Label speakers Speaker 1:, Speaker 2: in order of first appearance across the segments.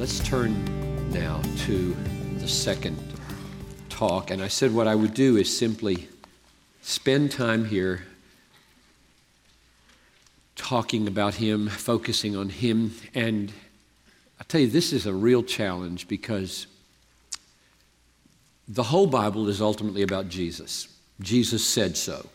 Speaker 1: Let's turn now to the second talk. And I said what I would do is simply spend time here talking about Him, focusing on Him. And I tell you, this is a real challenge because the whole Bible is ultimately about Jesus. Jesus said so.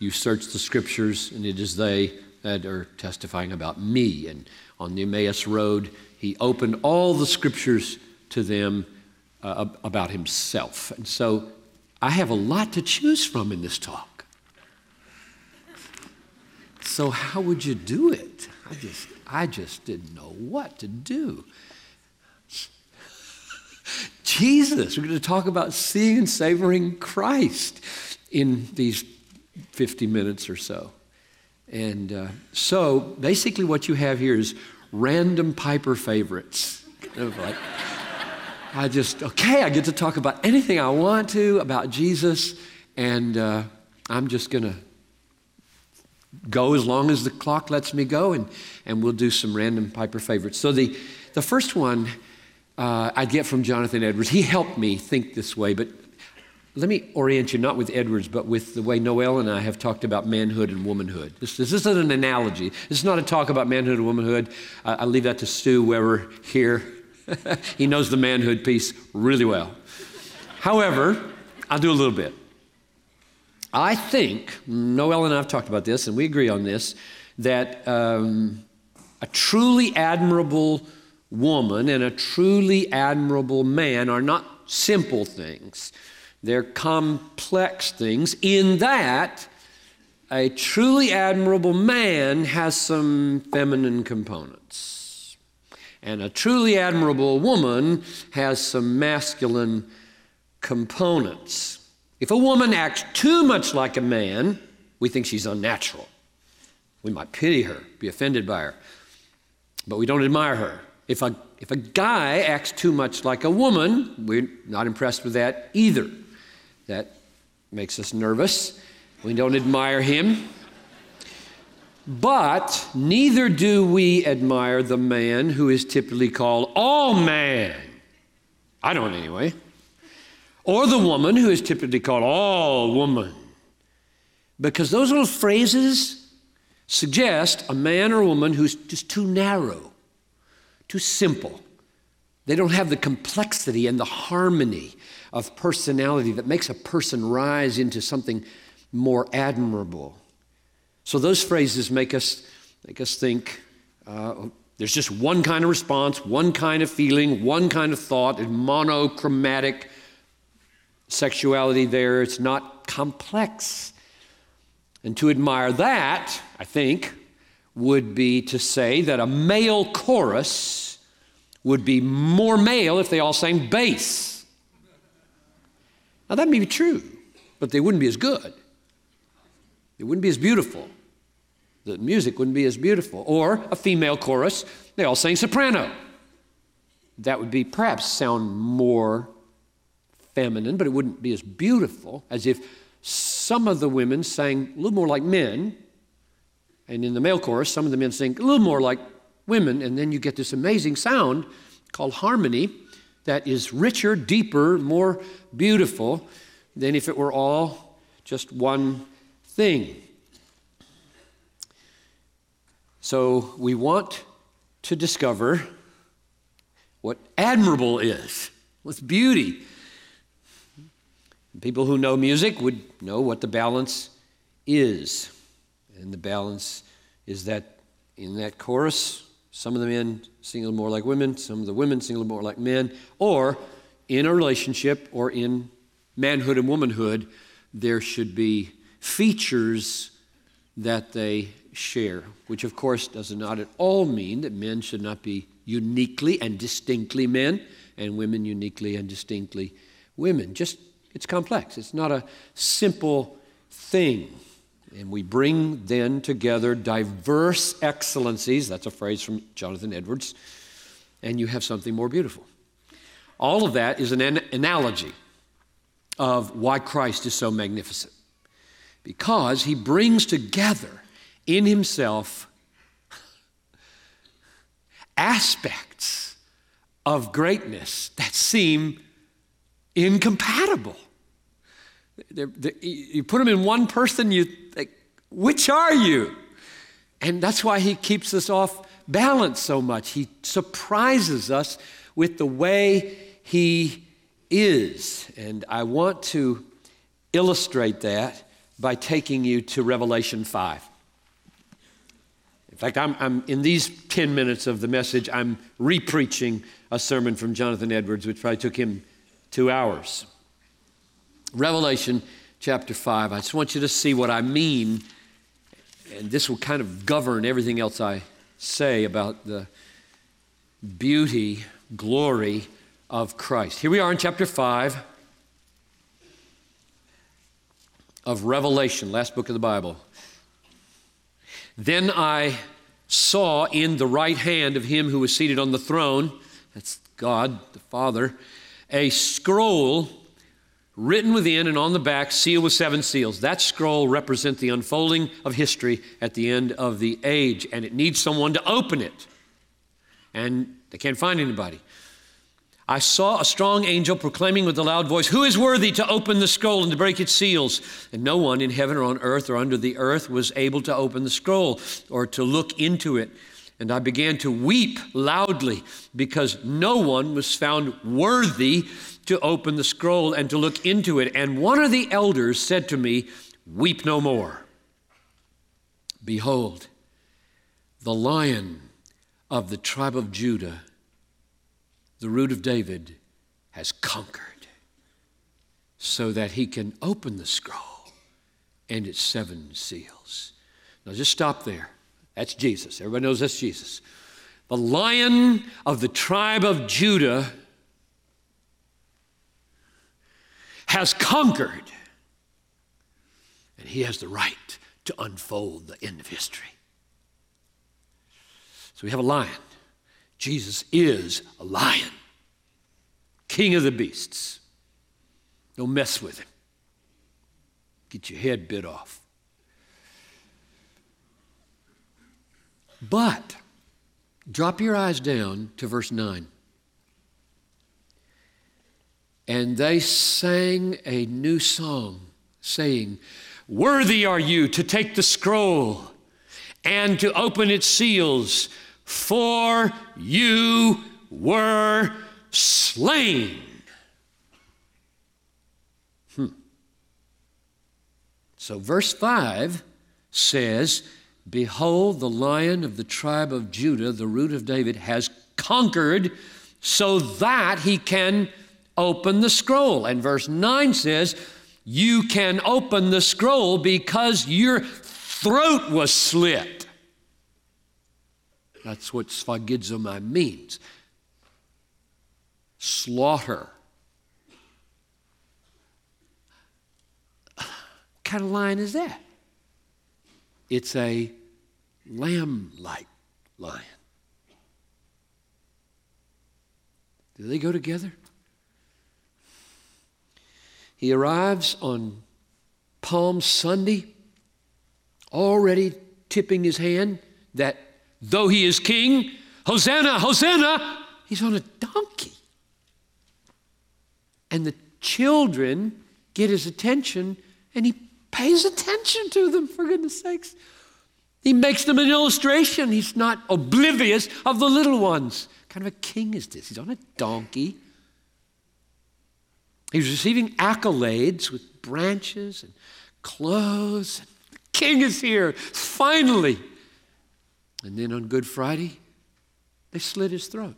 Speaker 1: You search the scriptures, and it is they that are testifying about me. And on the Emmaus Road, he opened all the scriptures to them uh, about himself. And so I have a lot to choose from in this talk. So, how would you do it? I just, I just didn't know what to do. Jesus, we're going to talk about seeing and savoring Christ in these 50 minutes or so. And uh, so basically, what you have here is random Piper favorites. like, I just, okay, I get to talk about anything I want to about Jesus, and uh, I'm just going to go as long as the clock lets me go, and, and we'll do some random Piper favorites. So the, the first one uh, I get from Jonathan Edwards. He helped me think this way, but let me orient you not with Edwards, but with the way Noel and I have talked about manhood and womanhood. This, this isn't an analogy. This is not a talk about manhood and womanhood. Uh, I leave that to Stu Weber here. he knows the manhood piece really well. However, I'll do a little bit. I think, Noel and I have talked about this, and we agree on this, that um, a truly admirable woman and a truly admirable man are not simple things. They're complex things in that a truly admirable man has some feminine components. And a truly admirable woman has some masculine components. If a woman acts too much like a man, we think she's unnatural. We might pity her, be offended by her, but we don't admire her. If a, if a guy acts too much like a woman, we're not impressed with that either. That makes us nervous. We don't admire him. But neither do we admire the man who is typically called all man. I don't anyway. Or the woman who is typically called all woman. Because those little phrases suggest a man or woman who's just too narrow, too simple. They don't have the complexity and the harmony of personality that makes a person rise into something more admirable. So those phrases make us, make us think uh, there's just one kind of response, one kind of feeling, one kind of thought, and monochromatic sexuality there. It's not complex. And to admire that, I think, would be to say that a male chorus would be more male if they all sang bass. Now, that may be true, but they wouldn't be as good. They wouldn't be as beautiful. The music wouldn't be as beautiful. Or a female chorus, they all sang soprano. That would be perhaps sound more feminine, but it wouldn't be as beautiful as if some of the women sang a little more like men, and in the male chorus, some of the men sing a little more like women, and then you get this amazing sound called harmony that is richer, deeper, more beautiful than if it were all just one thing. So we want to discover what admirable is, what's beauty. People who know music would know what the balance is. And the balance is that in that chorus, some of the men sing a little more like women, some of the women sing a little more like men, or in a relationship or in manhood and womanhood, there should be features that they share, which of course does not at all mean that men should not be uniquely and distinctly men and women uniquely and distinctly women. Just, it's complex. It's not a simple thing. And we bring then together diverse excellencies, that's a phrase from Jonathan Edwards, and you have something more beautiful. All of that is an analogy of why Christ is so magnificent. Because he brings together in himself aspects of greatness that seem incompatible. They're, they're, you put them in one person, you think, which are you? And that's why he keeps us off balance so much. He surprises us with the way he is. And I want to illustrate that by taking you to Revelation 5. In fact, I'm, I'm, in these 10 minutes of the message, I'm repreaching a sermon from Jonathan Edwards, which probably took him two hours. Revelation chapter 5. I just want you to see what I mean, and this will kind of govern everything else I say about the beauty, glory of Christ. Here we are in chapter 5 of Revelation, last book of the Bible. Then I saw in the right hand of him who was seated on the throne, that's God the Father, a scroll written within and on the back, sealed with seven seals. That scroll represents the unfolding of history at the end of the age, and it needs someone to open it. And they can't find anybody. I saw a strong angel proclaiming with a loud voice, Who is worthy to open the scroll and to break its seals? And no one in heaven or on earth or under the earth was able to open the scroll or to look into it. And I began to weep loudly because no one was found worthy to open the scroll and to look into it. And one of the elders said to me, Weep no more. Behold, the lion of the tribe of Judah, the root of David, has conquered so that he can open the scroll and its seven seals. Now just stop there. That's Jesus. Everybody knows that's Jesus. The lion of the tribe of Judah has conquered. And he has the right to unfold the end of history. So we have a lion. Jesus is a lion, king of the beasts. Don't mess with him. Get your head bit off. But drop your eyes down to verse 9. And they sang a new song, saying, Worthy are you to take the scroll and to open its seals, for you were slain. Hmm. So, verse 5 says, Behold, the lion of the tribe of Judah, the root of David, has conquered so that he can open the scroll. And verse 9 says, You can open the scroll because your throat was slit. That's what sphagizomai means slaughter. What kind of lion is that? It's a lamb like lion. Do they go together? He arrives on Palm Sunday, already tipping his hand that though he is king, Hosanna, Hosanna, he's on a donkey. And the children get his attention and he pays attention to them, for goodness sakes. He makes them an illustration. He's not oblivious of the little ones. What kind of a king is this? He's on a donkey. He was receiving accolades with branches and clothes. The king is here, finally. And then on Good Friday, they slit his throat.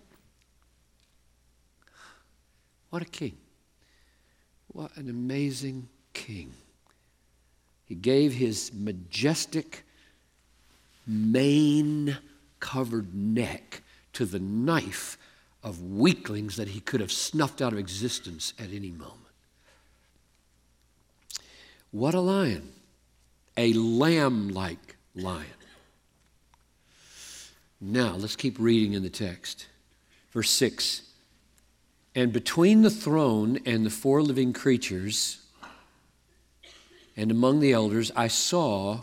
Speaker 1: What a king. What an amazing king. He gave his majestic, mane covered neck to the knife of weaklings that he could have snuffed out of existence at any moment. What a lion! A lamb like lion. Now, let's keep reading in the text. Verse 6 And between the throne and the four living creatures, and among the elders, I saw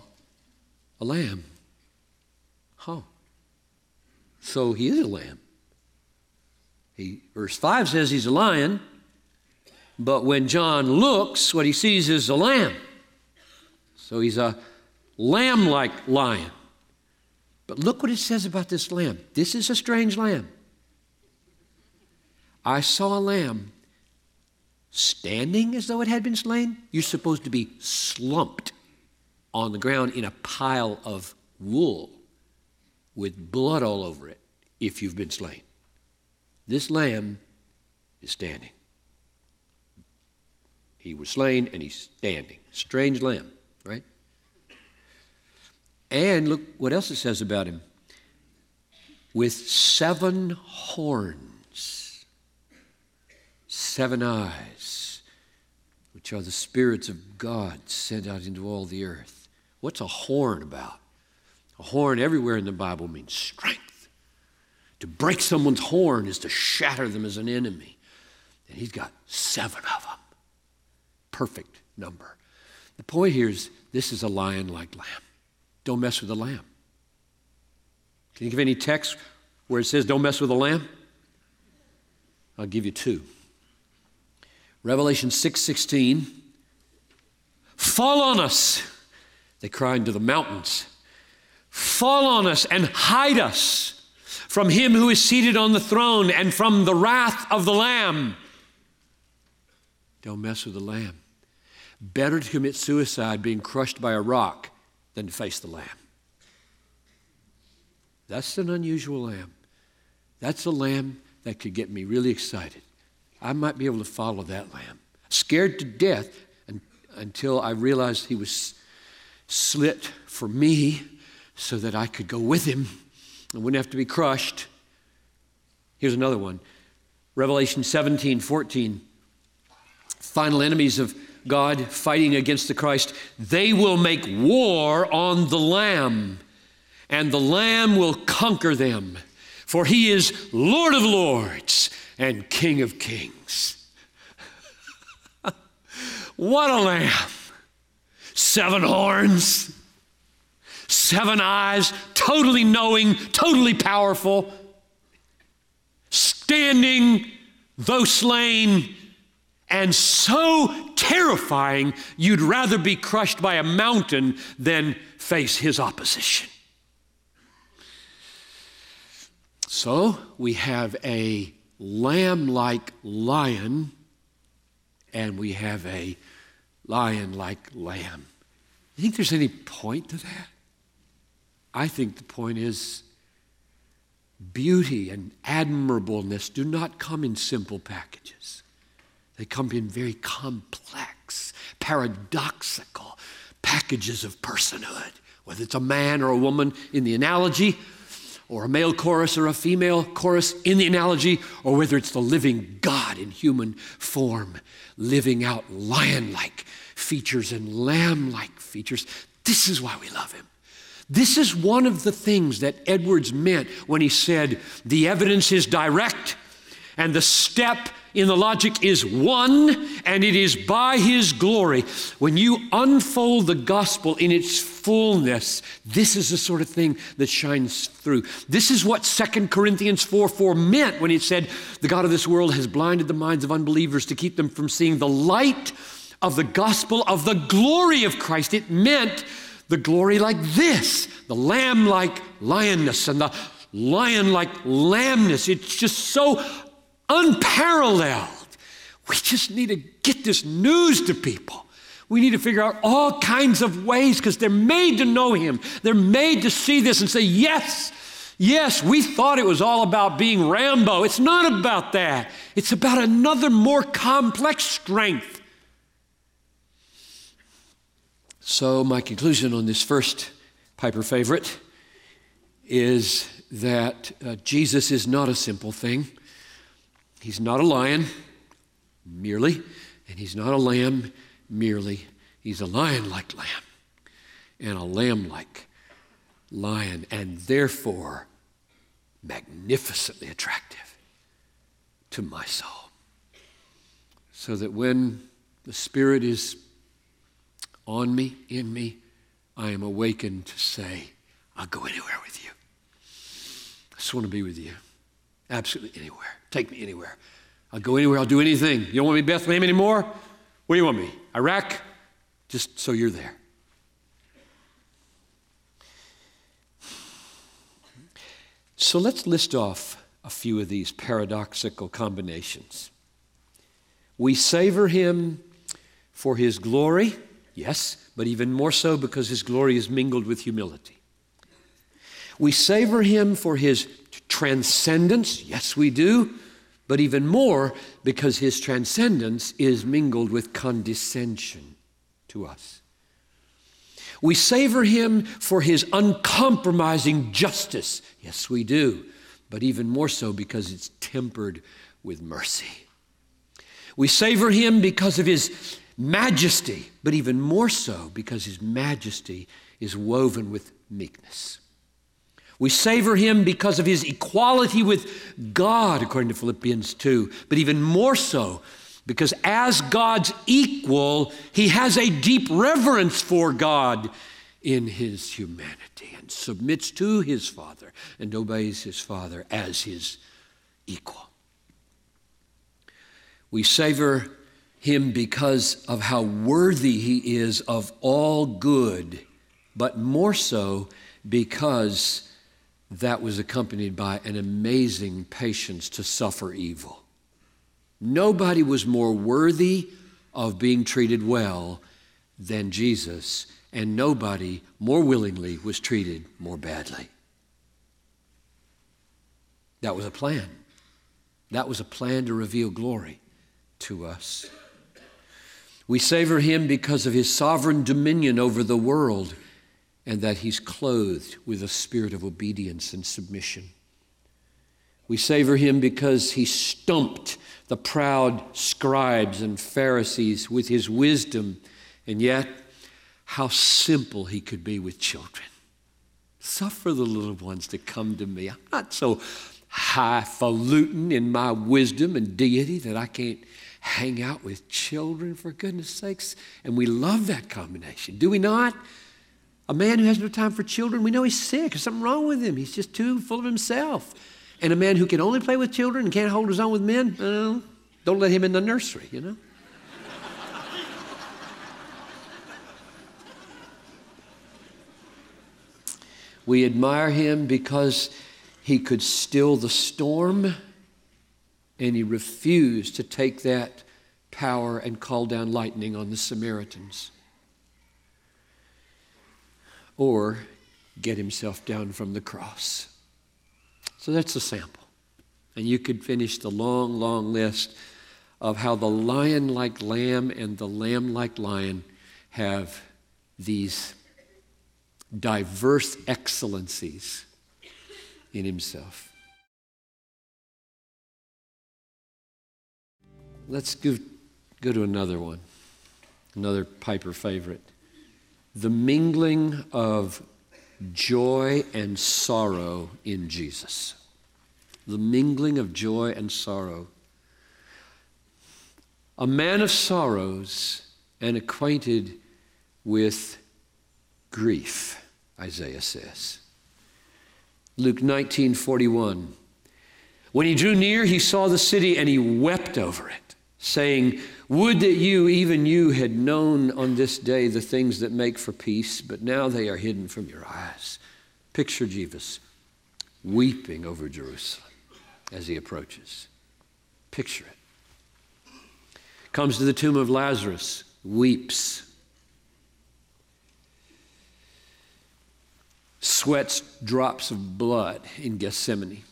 Speaker 1: a lamb. Huh. So he is a lamb He, verse 5 says he's a lion, but when John looks, what he sees is a lamb. So he's a lamb like lion. But look what it says about this lamb. This is a strange lamb. I saw a lamb standing as though it had been slain. You're supposed to be slumped on the ground in a pile of wool with blood all over it if you've been slain. This lamb is standing. He was slain and he's standing. Strange lamb, right? And look what else it says about him with seven horns, seven eyes, which are the spirits of God sent out into all the earth. What's a horn about? A horn everywhere in the Bible means strength. To break someone's horn is to shatter them as an enemy. And he's got seven of them. Perfect number. The point here is this is a lion like lamb. Don't mess with the lamb. Can you give any text where it says don't mess with the lamb? I'll give you two. Revelation 6:16 Fall on us. They cry into the mountains. Fall on us and hide us from him who is seated on the throne and from the wrath of the Lamb. Don't mess with the Lamb. Better to commit suicide being crushed by a rock than to face the Lamb. That's an unusual lamb. That's a lamb that could get me really excited. I might be able to follow that lamb. Scared to death until I realized he was slit for me so that I could go with him and wouldn't have to be crushed. Here's another one Revelation 17 14. Final enemies of God fighting against the Christ, they will make war on the Lamb, and the Lamb will conquer them, for he is Lord of lords and King of kings. what a lamb! Seven horns seven eyes, totally knowing, totally powerful, standing, though slain, and so terrifying you'd rather be crushed by a mountain than face his opposition. So we have a lamb like lion, and we have a lion like lamb. You think there's any point to that? I think the point is beauty and admirableness do not come in simple packages. They come in very complex, paradoxical packages of personhood, whether it's a man or a woman in the analogy, or a male chorus or a female chorus in the analogy, or whether it's the living God in human form, living out lion like features and lamb like features. This is why we love him. This is one of the things that Edwards meant when he said the evidence is direct and the step in the logic is one, and it is by his glory. When you unfold the gospel in its fullness, this is the sort of thing that shines through. This is what 2 Corinthians 4 4 meant when it said, The God of this world has blinded the minds of unbelievers to keep them from seeing the light of the gospel of the glory of Christ. It meant the glory like this the lamb like lioness and the lion like lambness. It's just so unparalleled. We just need to get this news to people. We need to figure out all kinds of ways because they're made to know Him. They're made to see this and say, Yes, yes, we thought it was all about being Rambo. It's not about that, it's about another more complex strength So, my conclusion on this first Piper favorite is that uh, Jesus is not a simple thing. He's not a lion merely, and he's not a lamb merely. He's a lion like lamb and a lamb like lion, and therefore magnificently attractive to my soul. So that when the Spirit is on me, in me, I am awakened to say, I'll go anywhere with you. I just want to be with you. Absolutely anywhere. Take me anywhere. I'll go anywhere. I'll do anything. You don't want me Bethlehem anymore? Where do you want me? Iraq? Just so you're there. So let's list off a few of these paradoxical combinations. We savor him for his glory, yes, but even more so because his glory is mingled with humility. We savor him for his transcendence, yes, we do, but even more because his transcendence is mingled with condescension to us. We savor him for his uncompromising justice. Yes, we do, but even more so because it's tempered with mercy. We savor him because of his majesty, but even more so because his majesty is woven with meekness. We savor him because of his equality with God, according to Philippians 2, but even more so because as God's equal, he has a deep reverence for God in his humanity and submits to his Father and obeys his Father as his equal. We savor him because of how worthy he is of all good, but more so because that was accompanied by an amazing patience to suffer evil. Nobody was more worthy of being treated well than Jesus, and nobody more willingly was treated more badly. That was a plan. That was a plan to reveal glory to us. We savor him because of his sovereign dominion over the world and that he's clothed with a spirit of obedience and submission. We savor him because he stumped the proud scribes and Pharisees with his wisdom, and yet how simple he could be with children. Suffer the little ones to come to me. I'm not so highfalutin in my wisdom and deity that I can't hang out with children, for goodness sakes. And we love that combination, do we not? A man who has no time for children, we know he's sick. There's something wrong with him. He's just too full of himself. And a man who can only play with children and can't hold his own with men, uh, don't let him in the nursery, you know? we admire him because he could still the storm and he refused to take that power and call down lightning on the Samaritans or get himself down from the cross. So that's a sample. And you could finish the long, long list of how the lion like lamb and the lamb like lion have these diverse excellencies in himself. Let's go, go to another one, another Piper favorite. The mingling of joy and sorrow in Jesus. The mingling of joy and sorrow. A man of sorrows and acquainted with grief, Isaiah says. Luke 19 41. When he drew near, he saw the city and he wept over it, saying, Would that you, even you, had known on this day the things that make for peace, but now they are hidden from your eyes. Picture Jesus weeping over Jerusalem as he approaches. Picture it. Comes to the tomb of Lazarus, weeps. Sweats drops of blood in Gethsemane.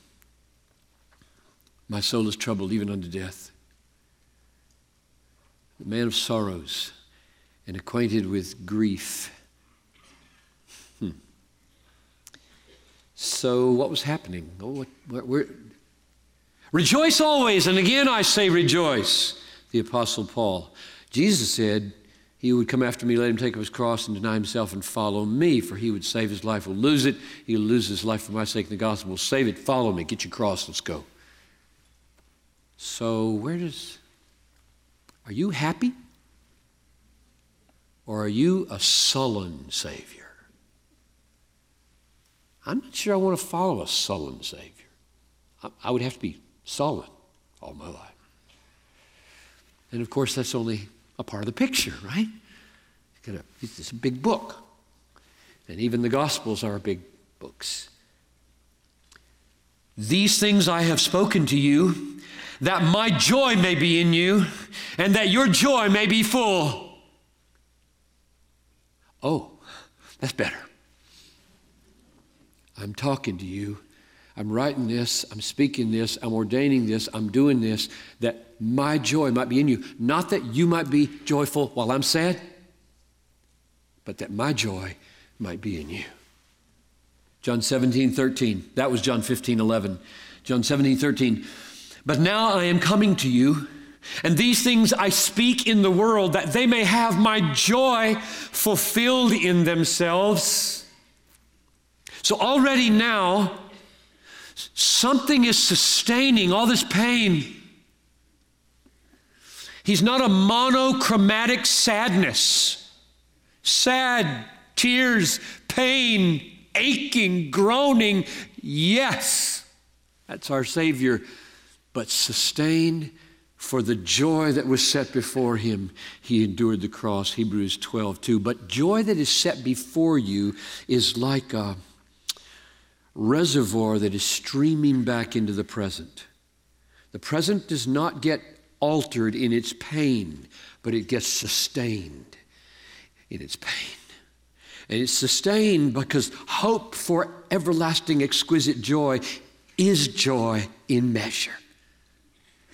Speaker 1: My soul is troubled even unto death. The man of sorrows and acquainted with grief. Hmm. So, what was happening? Oh, what, what, rejoice always, and again I say rejoice. The Apostle Paul. Jesus said, He would come after me, let him take up his cross and deny himself and follow me, for he would save his life, will lose it. He'll lose his life for my sake, and the gospel will save it. Follow me, get your cross, let's go. So, where does, are you happy? Or are you a sullen Savior? I'm not sure I want to follow a sullen Savior. I would have to be sullen all my life. And of course, that's only a part of the picture, right? It's a big book. And even the Gospels are big books. These things I have spoken to you, that my joy may be in you, and that your joy may be full. Oh, that's better. I'm talking to you. I'm writing this. I'm speaking this. I'm ordaining this. I'm doing this that my joy might be in you. Not that you might be joyful while I'm sad, but that my joy might be in you. John 17, 13. That was John 15, 11. John 17, 13. But now I am coming to you, and these things I speak in the world, that they may have my joy fulfilled in themselves. So already now, something is sustaining all this pain. He's not a monochromatic sadness, sad, tears, pain, aching, groaning. Yes, that's our Savior, but sustained for the joy that was set before him, he endured the cross. Hebrews 12, 2. But joy that is set before you is like a reservoir that is streaming back into the present. The present does not get altered in its pain, but it gets sustained in its pain. And it's sustained because hope for everlasting, exquisite joy is joy in measure.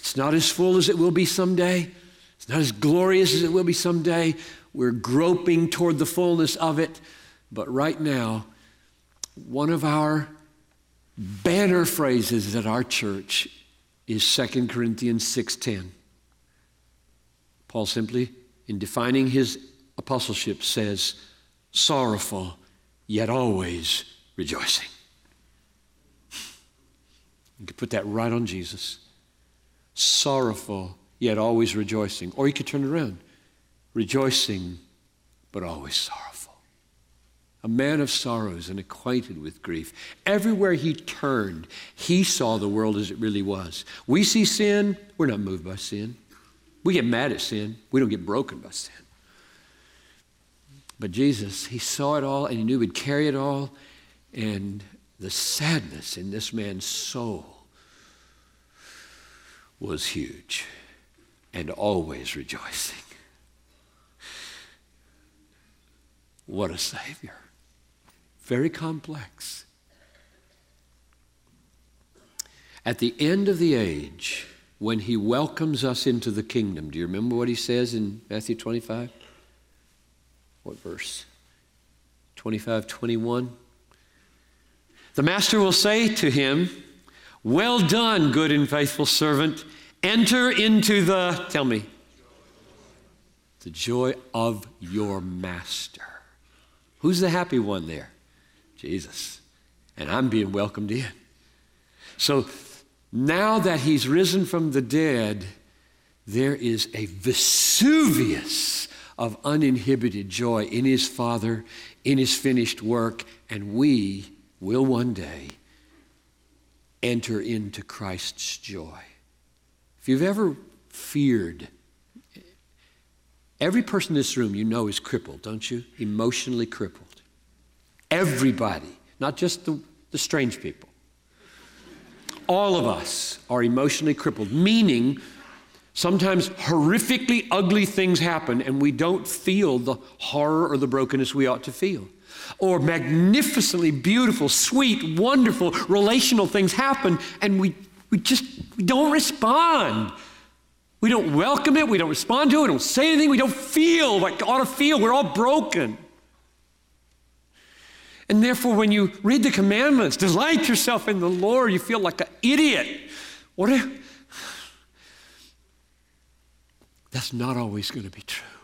Speaker 1: It's not as full as it will be someday, it's not as glorious as it will be someday. We're groping toward the fullness of it. But right now, one of our banner phrases at our church is 2 Corinthians 6:10. Paul simply in defining his apostleship says, sorrowful, yet always rejoicing. You can put that right on Jesus. Sorrowful, yet always rejoicing. Or you could turn it around. Rejoicing, but always sorrowful. A man of sorrows and acquainted with grief. Everywhere he turned, he saw the world as it really was. We see sin, we're not moved by sin. We get mad at sin, we don't get broken by sin. But Jesus, he saw it all and he knew he'd carry it all. And the sadness in this man's soul was huge and always rejoicing. What a Savior. Very complex. At the end of the age, when he welcomes us into the kingdom, do you remember what he says in Matthew 25? What verse? 25, 21. The master will say to him, Well done, good and faithful servant. Enter into the, tell me, the joy of your master. Who's the happy one there? Jesus. And I'm being welcomed in. So now that he's risen from the dead, there is a Vesuvius of uninhibited joy in his Father, in his finished work, and we will one day enter into Christ's joy. If you've ever feared, every person in this room you know is crippled, don't you? Emotionally crippled. Everybody, not just the, the strange people. All of us are emotionally crippled, meaning Sometimes horrifically ugly things happen and we don't feel the horror or the brokenness we ought to feel. Or magnificently beautiful, sweet, wonderful relational things happen and we, we just we don't respond. We don't welcome it, we don't respond to it, we don't say anything, we don't feel like ought to feel. We're all broken. And therefore, when you read the commandments, delight yourself in the Lord, you feel like an idiot. What if, that's not always going to be true.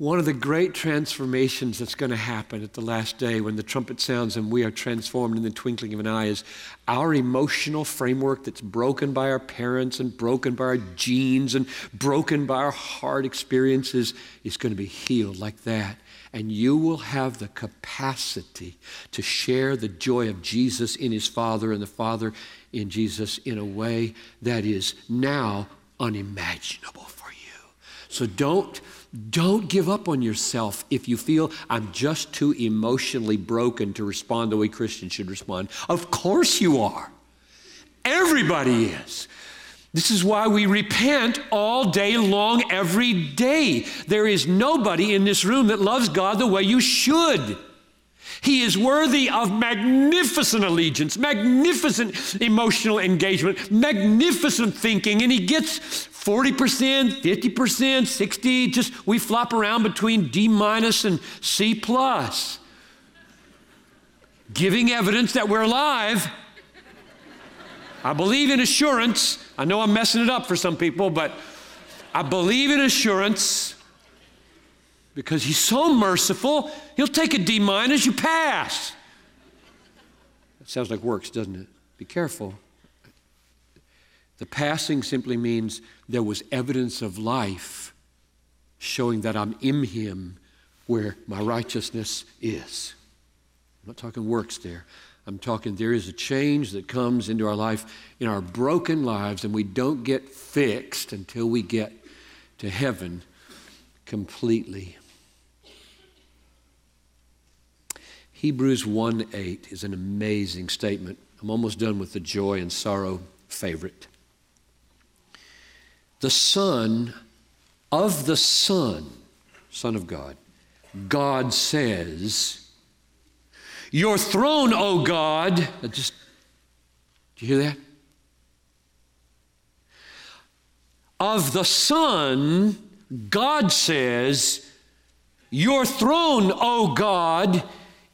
Speaker 1: One of the great transformations that's going to happen at the last day when the trumpet sounds and we are transformed in the twinkling of an eye is our emotional framework that's broken by our parents and broken by our genes and broken by our hard experiences is going to be healed like that. and you will have the capacity to share the joy of Jesus in his Father and the Father in Jesus in a way that is now unimaginable for you. So don't don't give up on yourself if you feel I'm just too emotionally broken to respond the way Christians should respond. Of course you are. Everybody is. This is why we repent all day long, every day. There is nobody in this room that loves God the way you should. He is worthy of magnificent allegiance, magnificent emotional engagement, magnificent thinking, and he gets 40%, 50%, 60, just we flop around between D minus and C plus. Giving evidence that we're alive. I believe in assurance. I know I'm messing it up for some people, but I believe in assurance because he's so merciful, he'll take a D minus, you pass. That sounds like works, doesn't it? Be careful. The passing simply means there was evidence of life showing that I'm in him where my righteousness is. I'm not talking works there. I'm talking there is a change that comes into our life in our broken lives, and we don't get fixed until we get to heaven completely. Hebrews 1 8 is an amazing statement. I'm almost done with the joy and sorrow favorite. The Son of the Son, Son of God, God says, Your throne, O God, just, do you hear that? Of the Son, God says, Your throne, O God,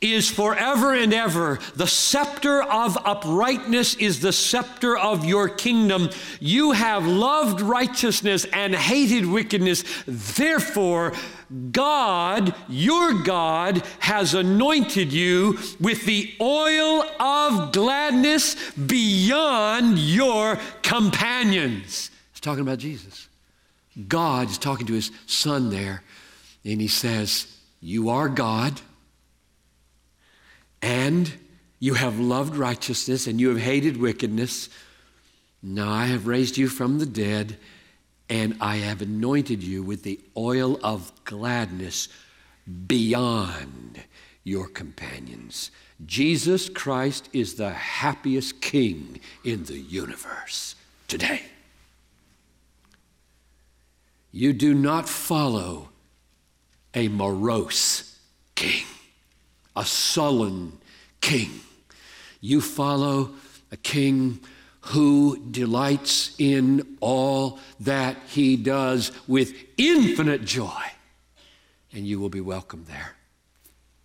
Speaker 1: is forever and ever. The scepter of uprightness is the scepter of your kingdom. You have loved righteousness and hated wickedness. Therefore, God, your God, has anointed you with the oil of gladness beyond your companions. It's talking about Jesus. God is talking to his son there, and he says, You are God and you have loved righteousness and you have hated wickedness. Now I have raised you from the dead, and I have anointed you with the oil of gladness beyond your companions. Jesus Christ is the happiest king in the universe today. You do not follow a morose king a sullen king. You follow a king who delights in all that he does with infinite joy, and you will be welcome there.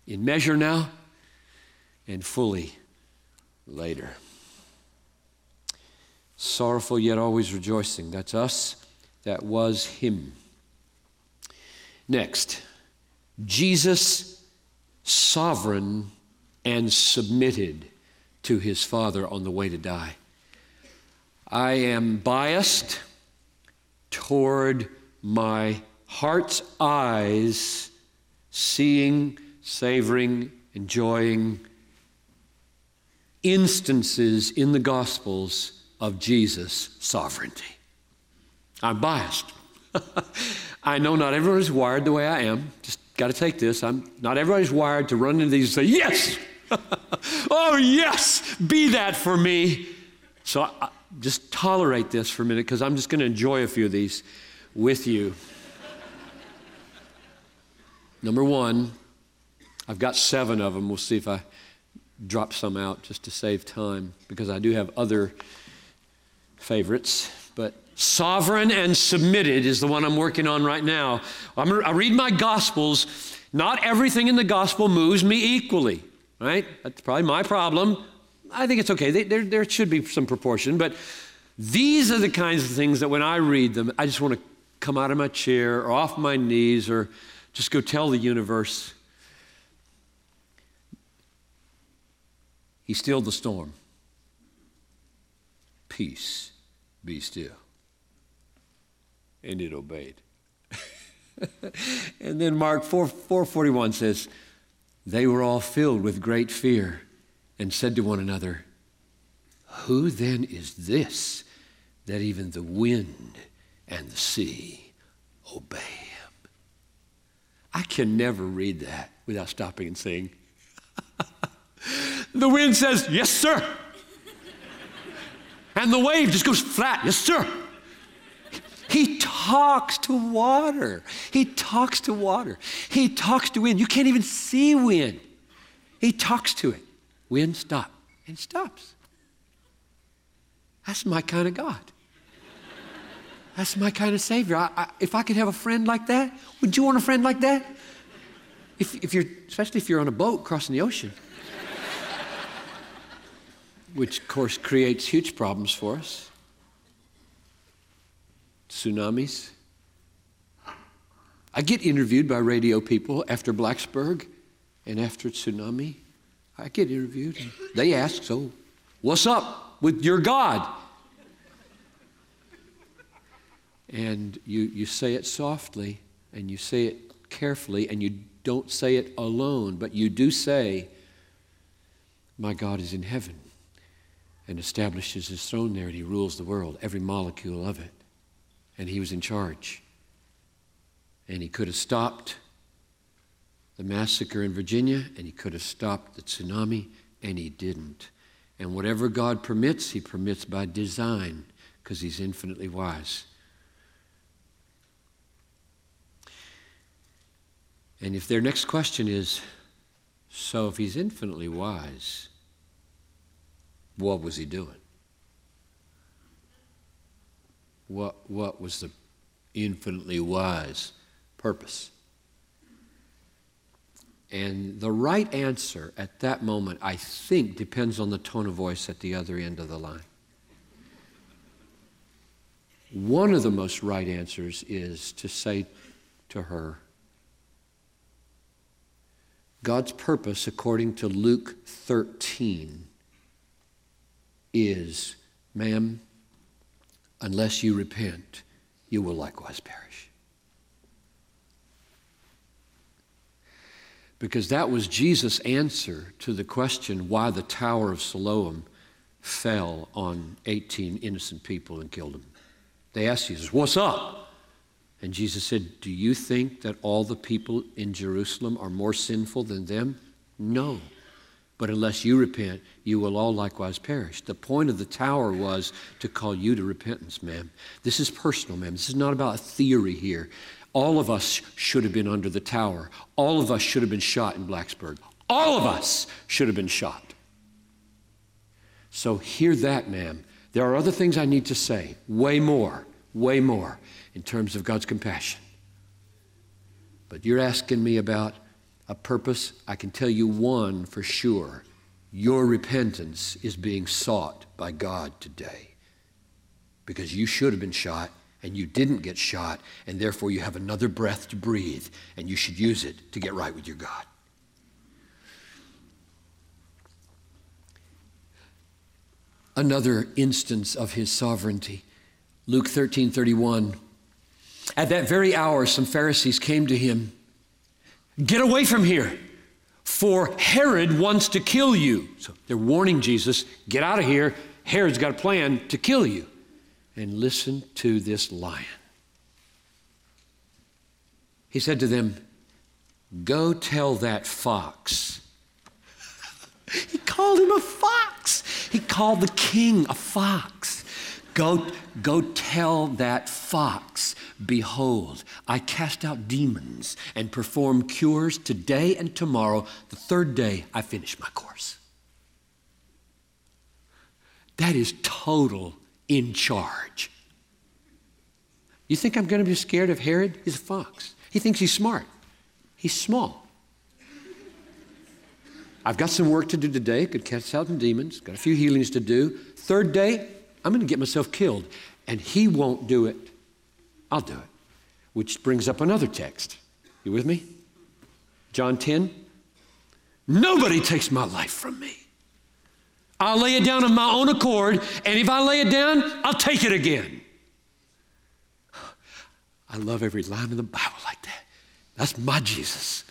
Speaker 1: In measure now and fully later. Sorrowful yet always rejoicing. That's us. That was him. Next, Jesus sovereign and submitted to his Father on the way to die. I am biased toward my heart's eyes, seeing, savoring, enjoying instances in the Gospels of Jesus' sovereignty. I'm biased. I know not everyone is wired the way I am. Just got to take this. I'm not everybody's wired to run into these and say, Yes! oh, yes! Be that for me. So I, just tolerate this for a minute because I'm just going to enjoy a few of these with you. Number one, I've got seven of them. We'll see if I drop some out just to save time because I do have other favorites. But Sovereign and submitted is the one I'm working on right now. I'm, I read my Gospels. Not everything in the Gospel moves me equally, right? That's probably my problem. I think it's okay. They, there, there should be some proportion, but these are the kinds of things that when I read them, I just want to come out of my chair or off my knees or just go tell the universe. He stilled the storm. Peace, be still and it obeyed. and then Mark 4, 441 says, They were all filled with great fear and said to one another, Who then is this that even the wind and the sea obey him? I can never read that without stopping and saying, The wind says, Yes, sir. and the wave just goes flat, Yes, sir. He talks to water. He talks to water. He talks to wind. You can't even see wind. He talks to it. Wind, stop. And stops. That's my kind of God. That's my kind of Savior. I, I, if I could have a friend like that, would you want a friend like that? If, if you're, especially if you're on a boat crossing the ocean, which of course creates huge problems for us tsunamis. I get interviewed by radio people after Blacksburg and after tsunami. I get interviewed. They ask, So, what's up with your God? And you, you say it softly and you say it carefully and you don't say it alone, but you do say, My God is in heaven and establishes his throne there and he rules the world, every molecule of it and he was in charge. And he could have stopped the massacre in Virginia, and he could have stopped the tsunami, and he didn't. And whatever God permits, he permits by design, because he's infinitely wise. And if their next question is, so if he's infinitely wise, what was he doing? What, what was the infinitely wise purpose? And the right answer at that moment, I think, depends on the tone of voice at the other end of the line. One of the most right answers is to say to her, God's purpose, according to Luke 13, is, ma'am, unless you repent, you will likewise perish. Because that was Jesus' answer to the question why the Tower of Siloam fell on 18 innocent people and killed them. They asked Jesus, What's up? And Jesus said, Do you think that all the people in Jerusalem are more sinful than them? No. But unless you repent, you will all likewise perish. The point of the tower was to call you to repentance, ma'am. This is personal, ma'am. This is not about a theory here. All of us should have been under the tower. All of us should have been shot in Blacksburg. All of us should have been shot. So hear that, ma'am. There are other things I need to say, way more, way more, in terms of God's compassion. But you're asking me about a purpose, I can tell you one for sure. Your repentance is being sought by God today because you should have been shot and you didn't get shot, and therefore you have another breath to breathe, and you should use it to get right with your God. Another instance of his sovereignty. Luke 13 31. At that very hour, some Pharisees came to him Get away from here, for Herod wants to kill you. So they're warning Jesus, get out of here. Herod's got a plan to kill you. And listen to this lion. He said to them, Go tell that fox. he called him a fox. He called the king a fox. Go, go tell that fox, behold, I cast out demons and perform cures today and tomorrow. The third day, I finish my course. That is total in charge. You think I'm going to be scared of Herod? He's a fox. He thinks he's smart. He's small. I've got some work to do today. Could cast out some demons. Got a few healings to do. Third day, I'm going to get myself killed. And he won't do it. I'll do it. Which brings up another text. You with me? John 10. Nobody takes my life from me. I'll lay it down of my own accord, and if I lay it down, I'll take it again. I love every line in the Bible like that. That's my Jesus.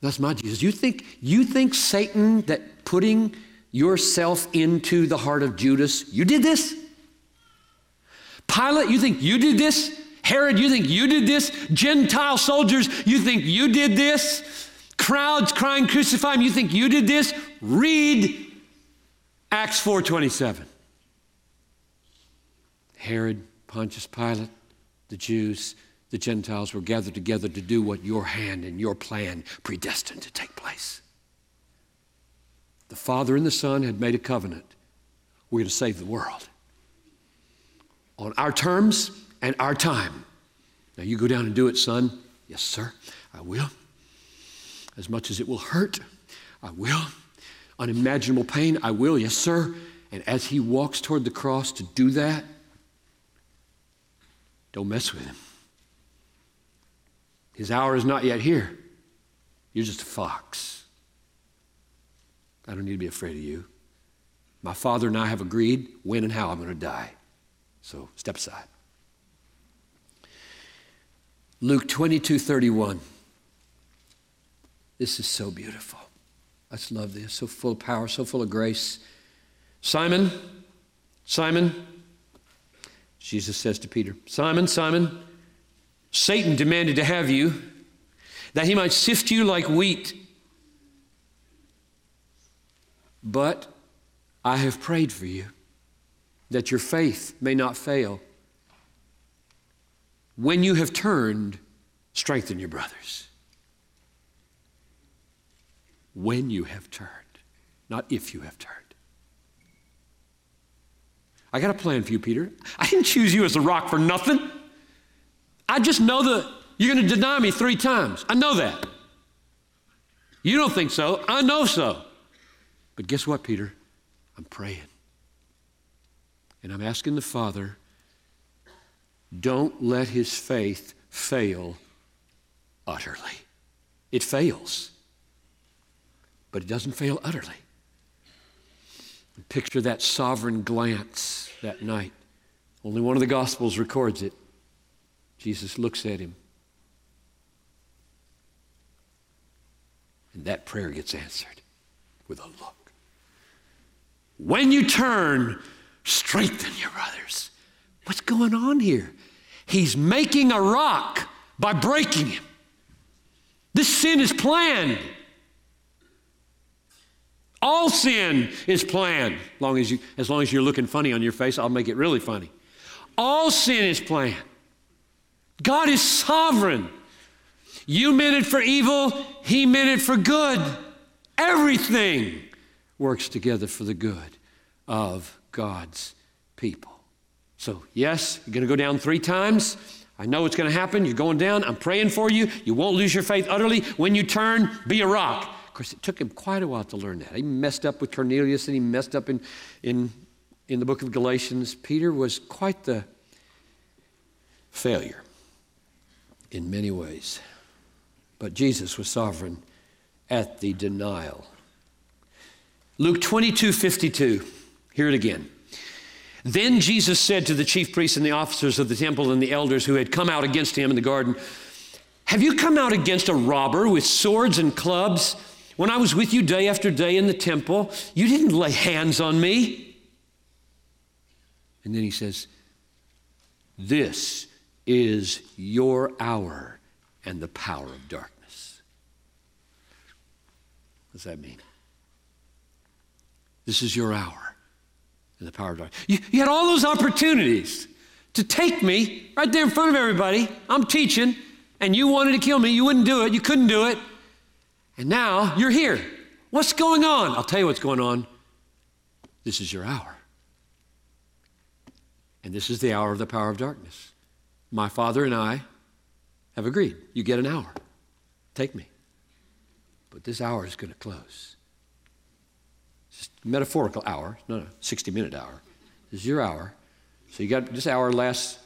Speaker 1: That's my Jesus. You think, you think Satan, that putting yourself into the heart of Judas, you did this? Pilate, you think you did this? Herod, you think you did this? Gentile soldiers, you think you did this? Crowds crying, crucify him, you think you did this? Read Acts 4.27. Herod, Pontius Pilate, the Jews, the Gentiles were gathered together to do what your hand and your plan predestined to take place. The Father and the Son had made a covenant. We're going to save the world on our terms and our time. Now, you go down and do it, son. Yes, sir, I will. As much as it will hurt, I will. Unimaginable pain, I will. Yes, sir. And as he walks toward the cross to do that, don't mess with him. His hour is not yet here. You're just a fox. I don't need to be afraid of you. My father and I have agreed when and how I'm going to die. So step aside. Luke 22 31. This is so beautiful. I just love this. So full of power, so full of grace. Simon, Simon, Jesus says to Peter, Simon, Simon, Satan demanded to have you that he might sift you like wheat. But I have prayed for you that your faith may not fail. When you have turned, strengthen your brothers. When you have turned, not if you have turned. I got a plan for you, Peter. I didn't choose you as a rock for nothing. I just know that you're going to deny me three times. I know that. You don't think so. I know so. But guess what, Peter? I'm praying. And I'm asking the Father, don't let his faith fail utterly. It fails, but it doesn't fail utterly. Picture that sovereign glance that night. Only one of the Gospels records it. Jesus looks at him. And that prayer gets answered with a look. When you turn, strengthen your brothers. What's going on here? He's making a rock by breaking him. This sin is planned. All sin is planned. Long as, you, as long as you're looking funny on your face, I'll make it really funny. All sin is planned. God is sovereign. You meant it for evil, He meant it for good. Everything works together for the good of God's people. So, yes, you're going to go down three times. I know it's going to happen. You're going down. I'm praying for you. You won't lose your faith utterly. When you turn, be a rock. Of course, it took him quite a while to learn that. He messed up with Cornelius and he messed up in, in, in the book of Galatians. Peter was quite the failure in many ways. But Jesus was sovereign at the denial. Luke 22 52. Hear it again. Then Jesus said to the chief priests and the officers of the temple and the elders who had come out against him in the garden, Have you come out against a robber with swords and clubs? When I was with you day after day in the temple, you didn't lay hands on me. And then he says, This is your hour and the power of darkness. What does that mean? This is your hour and the power of darkness. You, you had all those opportunities to take me right there in front of everybody. I'm teaching, and you wanted to kill me. You wouldn't do it. You couldn't do it. And now you're here. What's going on? I'll tell you what's going on. This is your hour. And this is the hour of the power of darkness. My father and I have agreed. You get an hour. Take me. But this hour is going to close. Metaphorical hour, not a 60 minute hour. This is your hour. So you got this hour lasts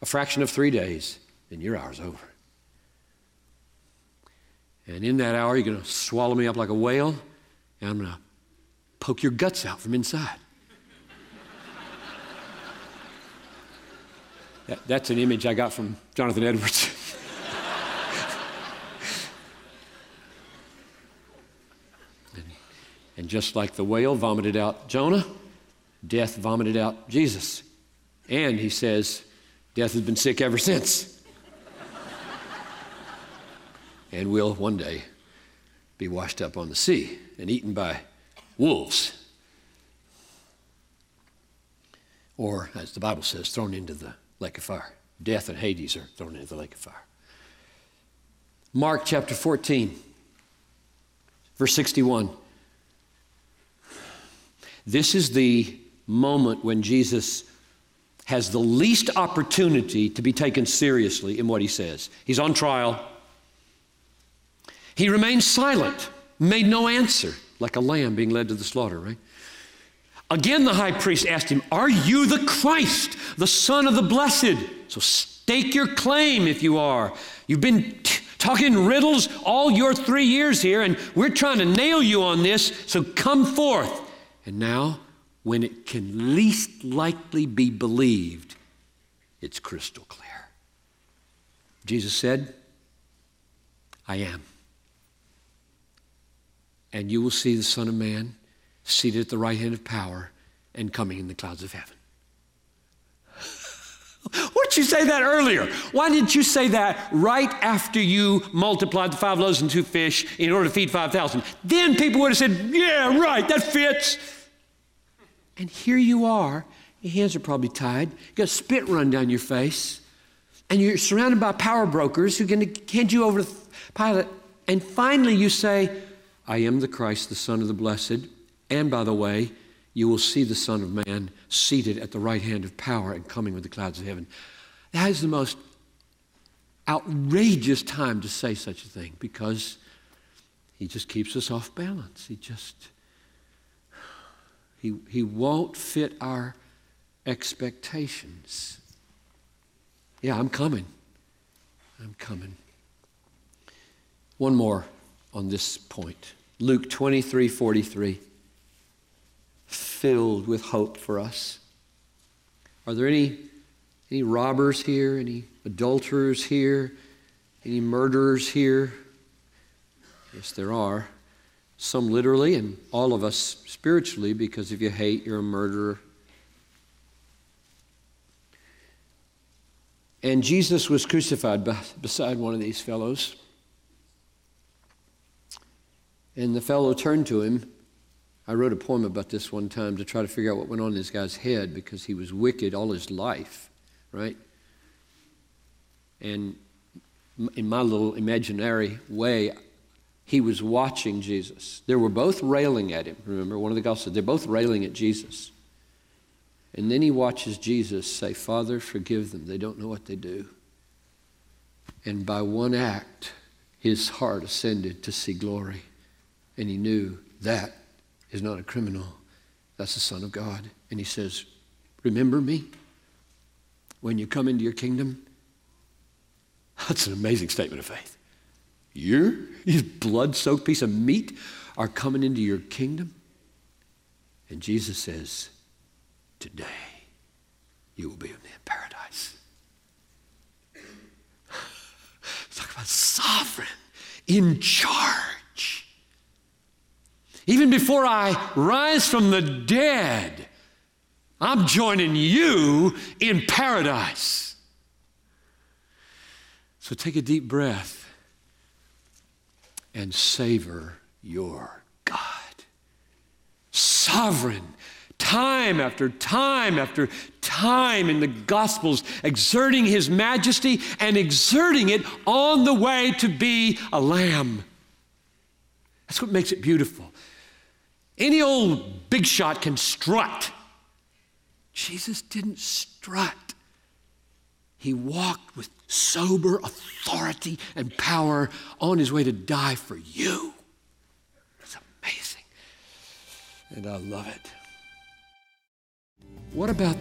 Speaker 1: a fraction of three days, and your hour's over. And in that hour, you're going to swallow me up like a whale, and I'm going to poke your guts out from inside. that, that's an image I got from Jonathan Edwards. And just like the whale vomited out Jonah, death vomited out Jesus. And he says, death has been sick ever since. and will one day be washed up on the sea and eaten by wolves. Or, as the Bible says, thrown into the lake of fire. Death and Hades are thrown into the lake of fire. Mark chapter 14, verse 61. This is the moment when Jesus has the least opportunity to be taken seriously in what he says. He's on trial. He remained silent, made no answer, like a lamb being led to the slaughter, right? Again, the high priest asked him, Are you the Christ, the Son of the Blessed? So stake your claim if you are. You've been t- talking riddles all your three years here, and we're trying to nail you on this, so come forth. And now, when it can least likely be believed, it's crystal clear. Jesus said, I am and you will see the Son of Man seated at the right hand of power and coming in the clouds of heaven. Why didn't you say that earlier? Why didn't you say that right after you multiplied the five loaves and two fish in order to feed 5,000? Then people would have said, Yeah, right, that fits. And here you are. Your hands are probably tied. You got spit run down your face. And you're surrounded by power brokers who are going to hand you over to Pilate. And finally you say, I am the Christ, the Son of the Blessed. And by the way, you will see the Son of Man seated at the right hand of power and coming with the clouds of heaven. That is the most outrageous time to say such a thing because he just keeps us off balance. He just, he, he won't fit our expectations. Yeah, I'm coming. I'm coming. One more on this point. Luke 23 43, filled with hope for us. Are there any, any robbers here, any adulterers here, any murderers here? Yes, there are. Some literally, and all of us spiritually, because if you hate, you're a murderer. And Jesus was crucified beside one of these fellows. And the fellow turned to him. I wrote a poem about this one time to try to figure out what went on in this guy's head because he was wicked all his life, right? And in my little imaginary way, he was watching Jesus. They were both railing at him. Remember, one of the guys said they're both railing at Jesus. And then he watches Jesus say, Father, forgive them. They don't know what they do. And by one act, his heart ascended to see glory. And he knew that is not a criminal, that's the Son of God. And he says, Remember me when you come into your kingdom? That's an amazing statement of faith. You, you blood soaked piece of meat, are coming into your kingdom? And Jesus says, Today you will be in paradise. Talk about sovereign, in charge. Even before I rise from the dead, I'm joining you in paradise. So take a deep breath and savor your God. Sovereign, time after time after time in the Gospels, exerting his majesty and exerting it on the way to be a lamb. That's what makes it beautiful. Any old big shot can strut. Jesus didn't strut. He walked with sober authority and power on his way to die for you. It's amazing. And I love it. What about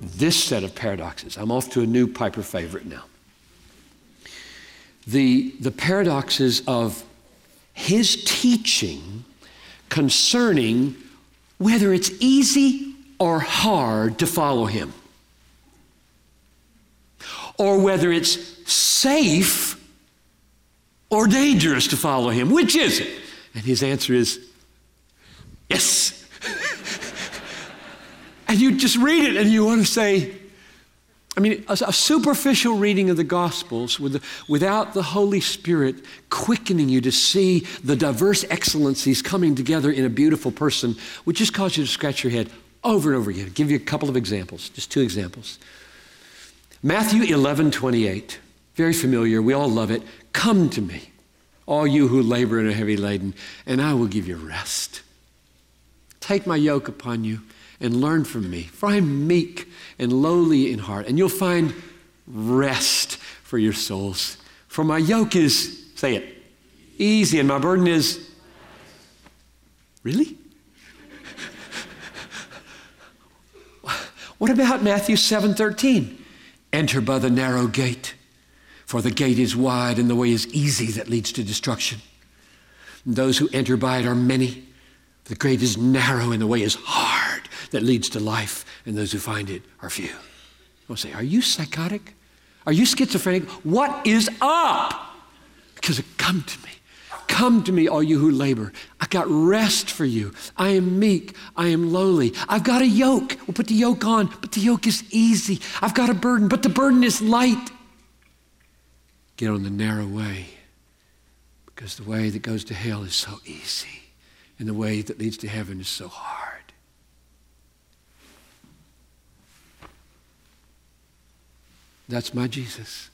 Speaker 1: this set of paradoxes? I'm off to a new Piper favorite now. The, the paradoxes of his teaching concerning whether it's easy or hard to follow him, or whether it's safe or dangerous to follow him. Which is it? And his answer is yes. and you just read it and you want to say, I mean, a, a superficial reading of the Gospels with the, without the Holy Spirit quickening you to see the diverse excellencies coming together in a beautiful person would just cause you to scratch your head over and over again. I'll give you a couple of examples, just two examples. Matthew 11, 28. Very familiar. We all love it. Come to me, all you who labor and are heavy laden, and I will give you rest. Take my yoke upon you and learn from me, for I am meek and lowly in heart, and you'll find rest for your souls. For my yoke is, say it, easy, and my burden is. Really? what about Matthew 7:13? Enter by the narrow gate, for the gate is wide and the way is easy that leads to destruction. And those who enter by it are many. The gate is narrow and the way is hard that leads to life, and those who find it are few. I'll say, Are you psychotic? Are you schizophrenic? What is up? Because it come to me. Come to me, all you who labor. I've got rest for you. I am meek. I am lowly. I've got a yoke. We'll put the yoke on, but the yoke is easy. I've got a burden, but the burden is light. Get on the narrow way because the way that goes to hell is so easy, and the way that leads to heaven is so hard. That's my Jesus.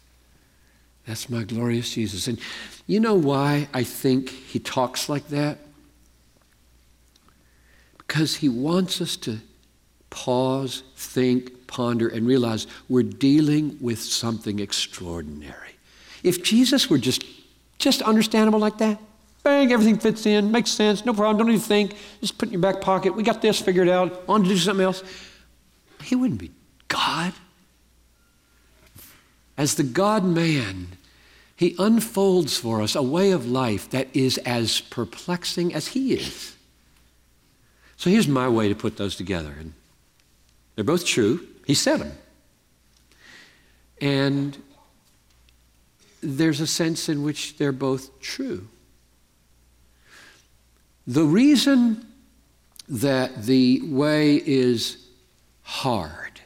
Speaker 1: That's my glorious Jesus. And you know why I think he talks like that? Because he wants us to pause, think, ponder, and realize we're dealing with something extraordinary. If Jesus were just, just understandable like that, bang, everything fits in, makes sense, no problem, don't even think, just put in your back pocket, we got this figured out, on to do something else, he wouldn't be God. As the God man, he unfolds for us a way of life that is as perplexing as he is. So here's my way to put those together. And they're both true. He said them. And there's a sense in which they're both true. The reason that the way is hard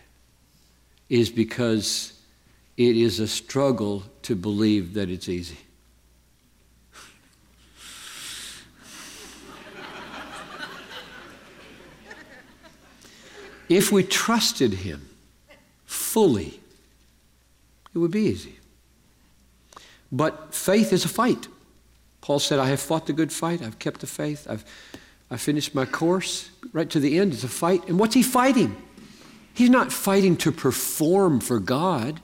Speaker 1: is because it is a struggle to believe that it's easy. if we trusted Him fully, it would be easy. But faith is a fight. Paul said, I have fought the good fight, I've kept the faith, I've, I've finished my course. Right to the end, it's a fight. And what's he fighting? He's not fighting to perform for God.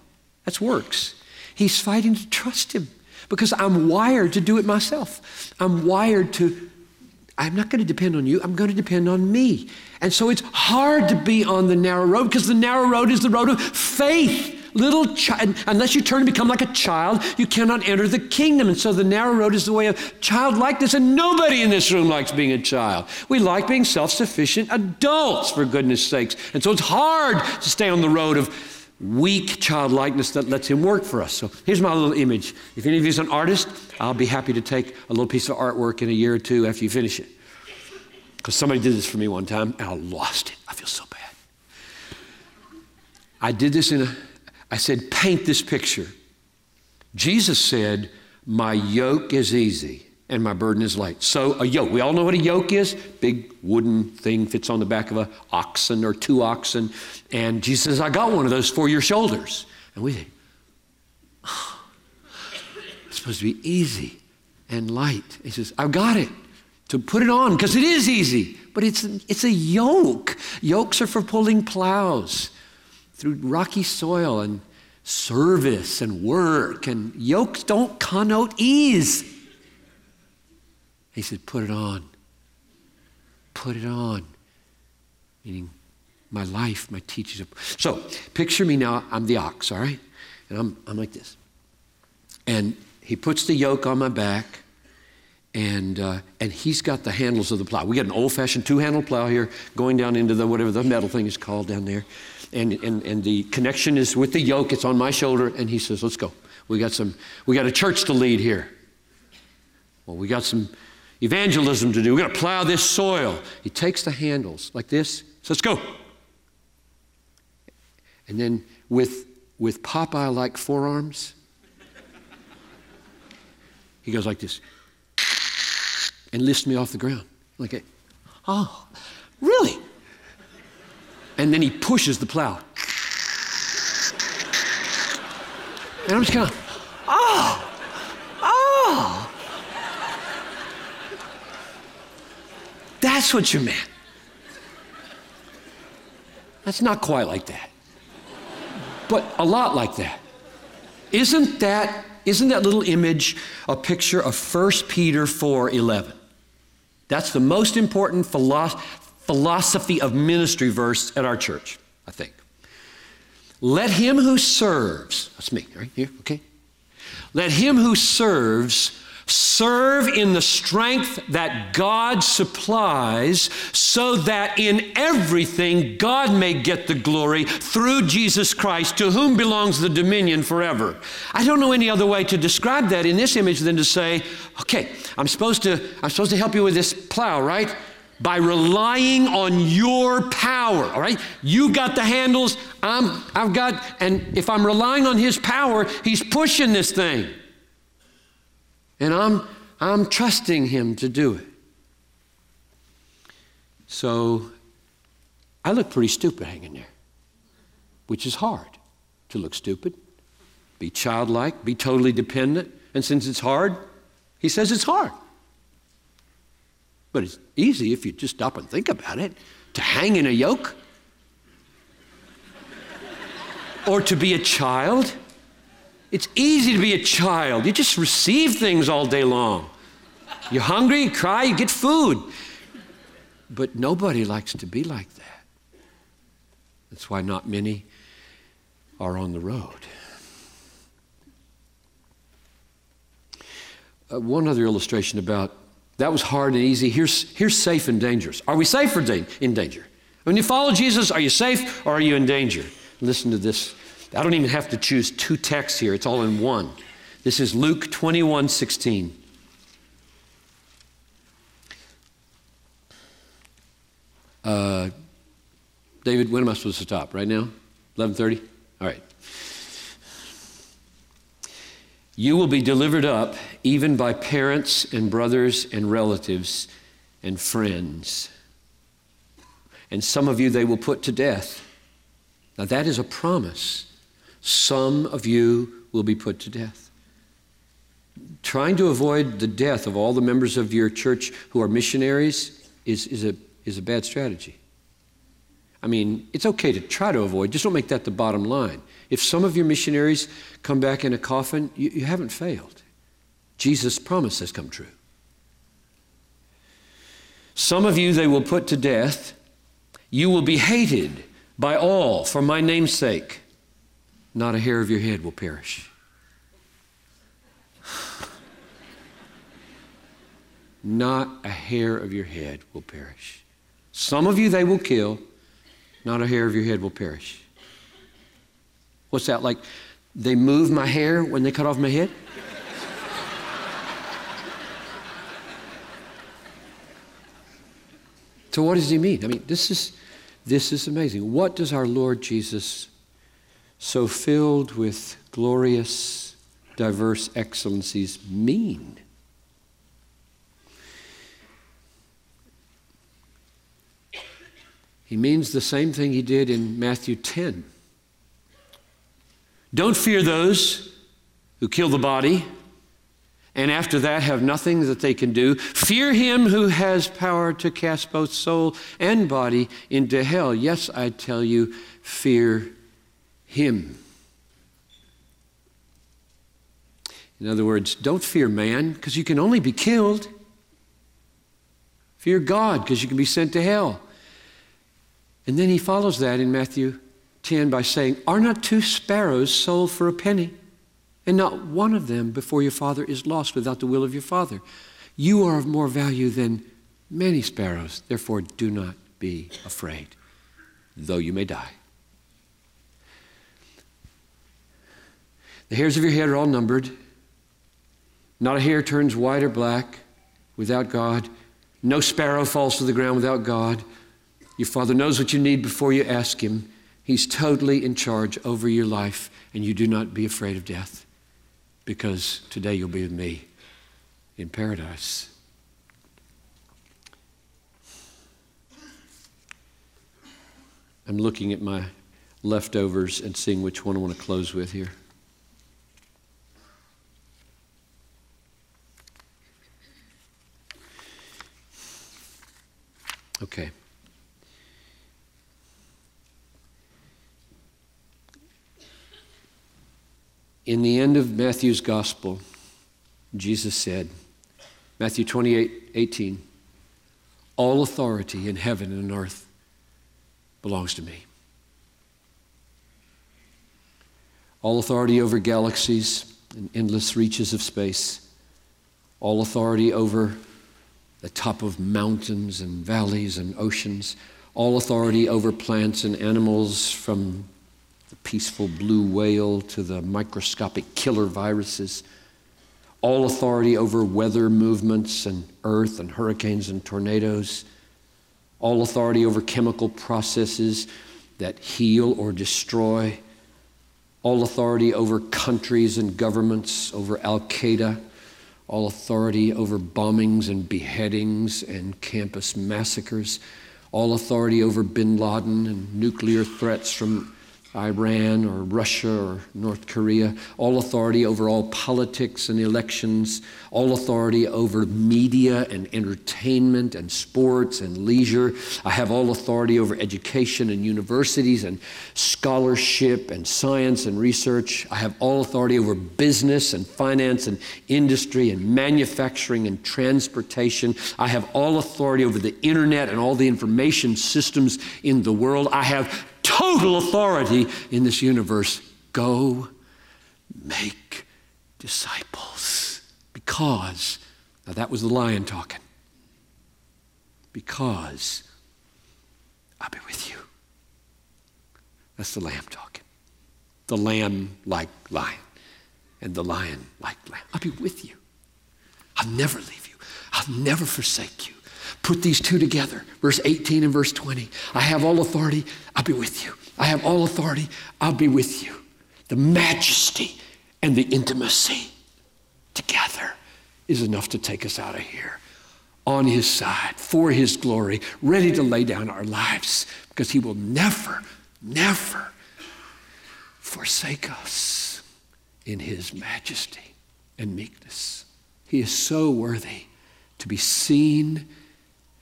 Speaker 1: That's works. He's fighting to trust Him because I'm wired to do it myself. I'm wired to, I'm not going to depend on you, I'm going to depend on me. And so it's hard to be on the narrow road because the narrow road is the road of faith. Little child, unless you turn and become like a child, you cannot enter the kingdom. And so the narrow road is the way of childlikeness, and nobody in this room likes being a child. We like being self sufficient adults, for goodness sakes. And so it's hard to stay on the road of weak childlikeness that lets him work for us. So here's my little image. If any of you is an artist, I'll be happy to take a little piece of artwork in a year or two after you finish it. Because somebody did this for me one time and I lost it. I feel so bad. I did this in a, I said, paint this picture. Jesus said, My yoke is easy and my burden is light. So, a yoke, we all know what a yoke is big wooden thing fits on the back of an oxen or two oxen. And Jesus says, I got one of those for your shoulders. And we think, oh, it's supposed to be easy and light. He says, I've got it to put it on because it is easy, but it's, it's a yoke. Yokes are for pulling plows through rocky soil and service and work, and yokes don't connote ease. He said, Put it on. Put it on. Meaning my life, my teachings. So picture me now, I'm the ox, all right? And I'm, I'm like this. And he puts the yoke on my back, and, uh, and he's got the handles of the plow. We got an old fashioned two handle plow here going down into the whatever the metal thing is called down there. And, and, and the connection is with the yoke, it's on my shoulder, and he says, Let's go. We got some, we got a church to lead here. Well, we got some evangelism to do. We're going to plow this soil. He takes the handles like this, says, Go. And then with, with Popeye like forearms, he goes like this and lifts me off the ground. Like, oh, really? And then he pushes the plow. And I'm just kind of, oh. That's what you meant. That's not quite like that, but a lot like that. Isn't that, isn't that little image a picture of 1 Peter 4 11? That's the most important philosophy of ministry verse at our church, I think. Let him who serves, that's me, right here, okay? Let him who serves serve in the strength that God supplies, so that in everything God may get the glory through Jesus Christ, to whom belongs the dominion forever. I don't know any other way to describe that in this image than to say, okay, I'm supposed to, I'm supposed to help you with this plow, right? by relying on your power. All right? You got the handles, I'm, I've got, and if I'm relying on his power, he's pushing this thing. And I'm, I'm trusting him to do it. So I look pretty stupid hanging there, which is hard to look stupid, be childlike, be totally dependent. And since it's hard, he says it's hard. But it's easy if you just stop and think about it to hang in a yoke or to be a child. It's easy to be a child. You just receive things all day long. You're hungry, you cry, you get food. But nobody likes to be like that. That's why not many are on the road. Uh, one other illustration about that was hard and easy. Here's, here's safe and dangerous. Are we safe or da- in danger? When you follow Jesus, are you safe or are you in danger? Listen to this. I don't even have to choose two texts here, it's all in one. This is Luke 21 16. Uh, David, when am I supposed to stop? Right now? 11:30? All right. You will be delivered up even by parents and brothers and relatives and friends. And some of you they will put to death. Now, that is a promise. Some of you will be put to death. Trying to avoid the death of all the members of your church who are missionaries is, is, a, is a bad strategy. I mean, it's okay to try to avoid, just don't make that the bottom line. If some of your missionaries come back in a coffin, you, you haven't failed. Jesus' promise has come true. Some of you they will put to death. You will be hated by all for my name's sake. Not a hair of your head will perish. Not a hair of your head will perish. Some of you they will kill. Not a hair of your head will perish. What's that like? They move my hair when they cut off my head? so what does he mean? I mean, this is this is amazing. What does our Lord Jesus, so filled with glorious, diverse excellencies, mean? He means the same thing he did in Matthew 10. Don't fear those who kill the body and after that have nothing that they can do. Fear him who has power to cast both soul and body into hell. Yes, I tell you, fear him. In other words, don't fear man because you can only be killed. Fear God because you can be sent to hell. And then he follows that in Matthew 10 by saying, Are not two sparrows sold for a penny? And not one of them before your Father is lost without the will of your Father. You are of more value than many sparrows. Therefore, do not be afraid, though you may die. The hairs of your head are all numbered. Not a hair turns white or black without God. No sparrow falls to the ground without God. Your Father knows what you need before you ask Him. He's totally in charge over your life, and you do not be afraid of death because today you'll be with me in paradise. I'm looking at my leftovers and seeing which one I want to close with here. Okay. In the end of Matthew's gospel, Jesus said, Matthew 28 18, all authority in heaven and on earth belongs to me. All authority over galaxies and endless reaches of space, all authority over the top of mountains and valleys and oceans, all authority over plants and animals from the peaceful blue whale to the microscopic killer viruses, all authority over weather movements and earth and hurricanes and tornadoes, all authority over chemical processes that heal or destroy, all authority over countries and governments, over Al Qaeda, all authority over bombings and beheadings and campus massacres, all authority over bin Laden and nuclear threats from Iran or Russia or North Korea, all authority over all politics and elections, all authority over media and entertainment and sports and leisure. I have all authority over education and universities and scholarship and science and research. I have all authority over business and finance and industry and manufacturing and transportation. I have all authority over the internet and all the information systems in the world. I have total authority in this universe. Go make disciples. Because, now that was the lion talking. Because I'll be with you. That's the lamb talking. The lamb like lion, and the lion like lamb. I'll be with you. I'll never leave you. I'll never forsake you. Put these two together, verse 18 and verse 20. I have all authority, I'll be with you. I have all authority, I'll be with you. The majesty and the intimacy together is enough to take us out of here. On his side, for his glory, ready to lay down our lives because he will never, never forsake us in his majesty and meekness. He is so worthy to be seen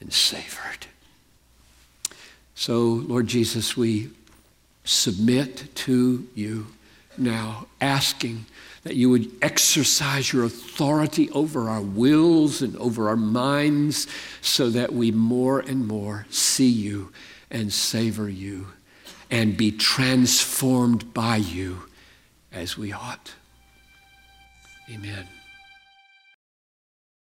Speaker 1: and savored. So, Lord Jesus, we submit to you now, asking that you would exercise your authority over our wills and over our minds so that we more and more see you and savor you and be transformed by you as we ought. Amen.